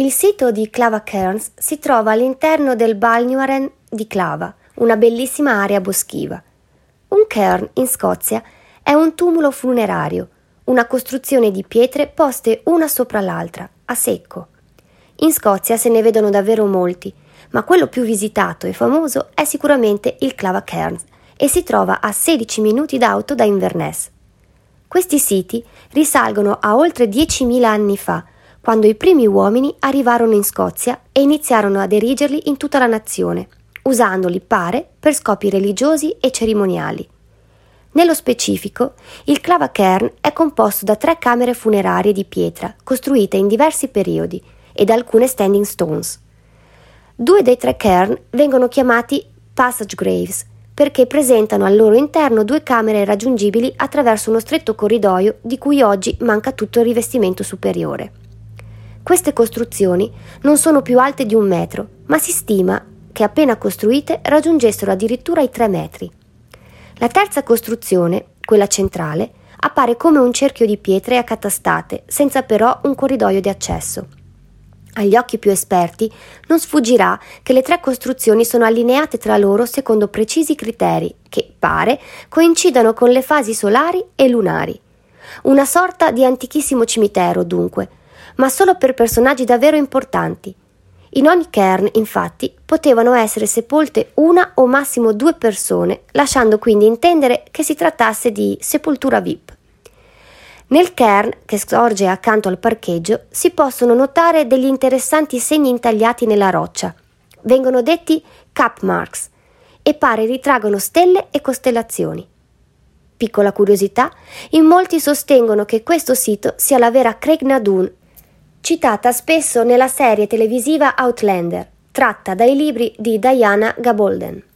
Il sito di Clava Cairns si trova all'interno del Balnuaren di Clava, una bellissima area boschiva. Un cairn in Scozia è un tumulo funerario, una costruzione di pietre poste una sopra l'altra, a secco. In Scozia se ne vedono davvero molti, ma quello più visitato e famoso è sicuramente il Clava Cairns e si trova a 16 minuti d'auto da Inverness. Questi siti risalgono a oltre 10.000 anni fa, quando i primi uomini arrivarono in Scozia e iniziarono ad erigerli in tutta la nazione, usandoli, pare, per scopi religiosi e cerimoniali. Nello specifico, il Clava Cairn è composto da tre camere funerarie di pietra costruite in diversi periodi e da alcune standing stones. Due dei tre cairn vengono chiamati passage graves perché presentano al loro interno due camere raggiungibili attraverso uno stretto corridoio di cui oggi manca tutto il rivestimento superiore. Queste costruzioni non sono più alte di un metro, ma si stima che appena costruite raggiungessero addirittura i tre metri. La terza costruzione, quella centrale, appare come un cerchio di pietre accatastate, senza però un corridoio di accesso. Agli occhi più esperti non sfuggirà che le tre costruzioni sono allineate tra loro secondo precisi criteri che, pare, coincidano con le fasi solari e lunari. Una sorta di antichissimo cimitero, dunque, ma solo per personaggi davvero importanti. In ogni cairn, infatti, potevano essere sepolte una o massimo due persone, lasciando quindi intendere che si trattasse di sepoltura VIP. Nel cairn, che sorge accanto al parcheggio, si possono notare degli interessanti segni intagliati nella roccia. Vengono detti cap marks e pare ritraggono stelle e costellazioni. Piccola curiosità, in molti sostengono che questo sito sia la vera Craig Nadun, citata spesso nella serie televisiva Outlander, tratta dai libri di Diana Gabolden.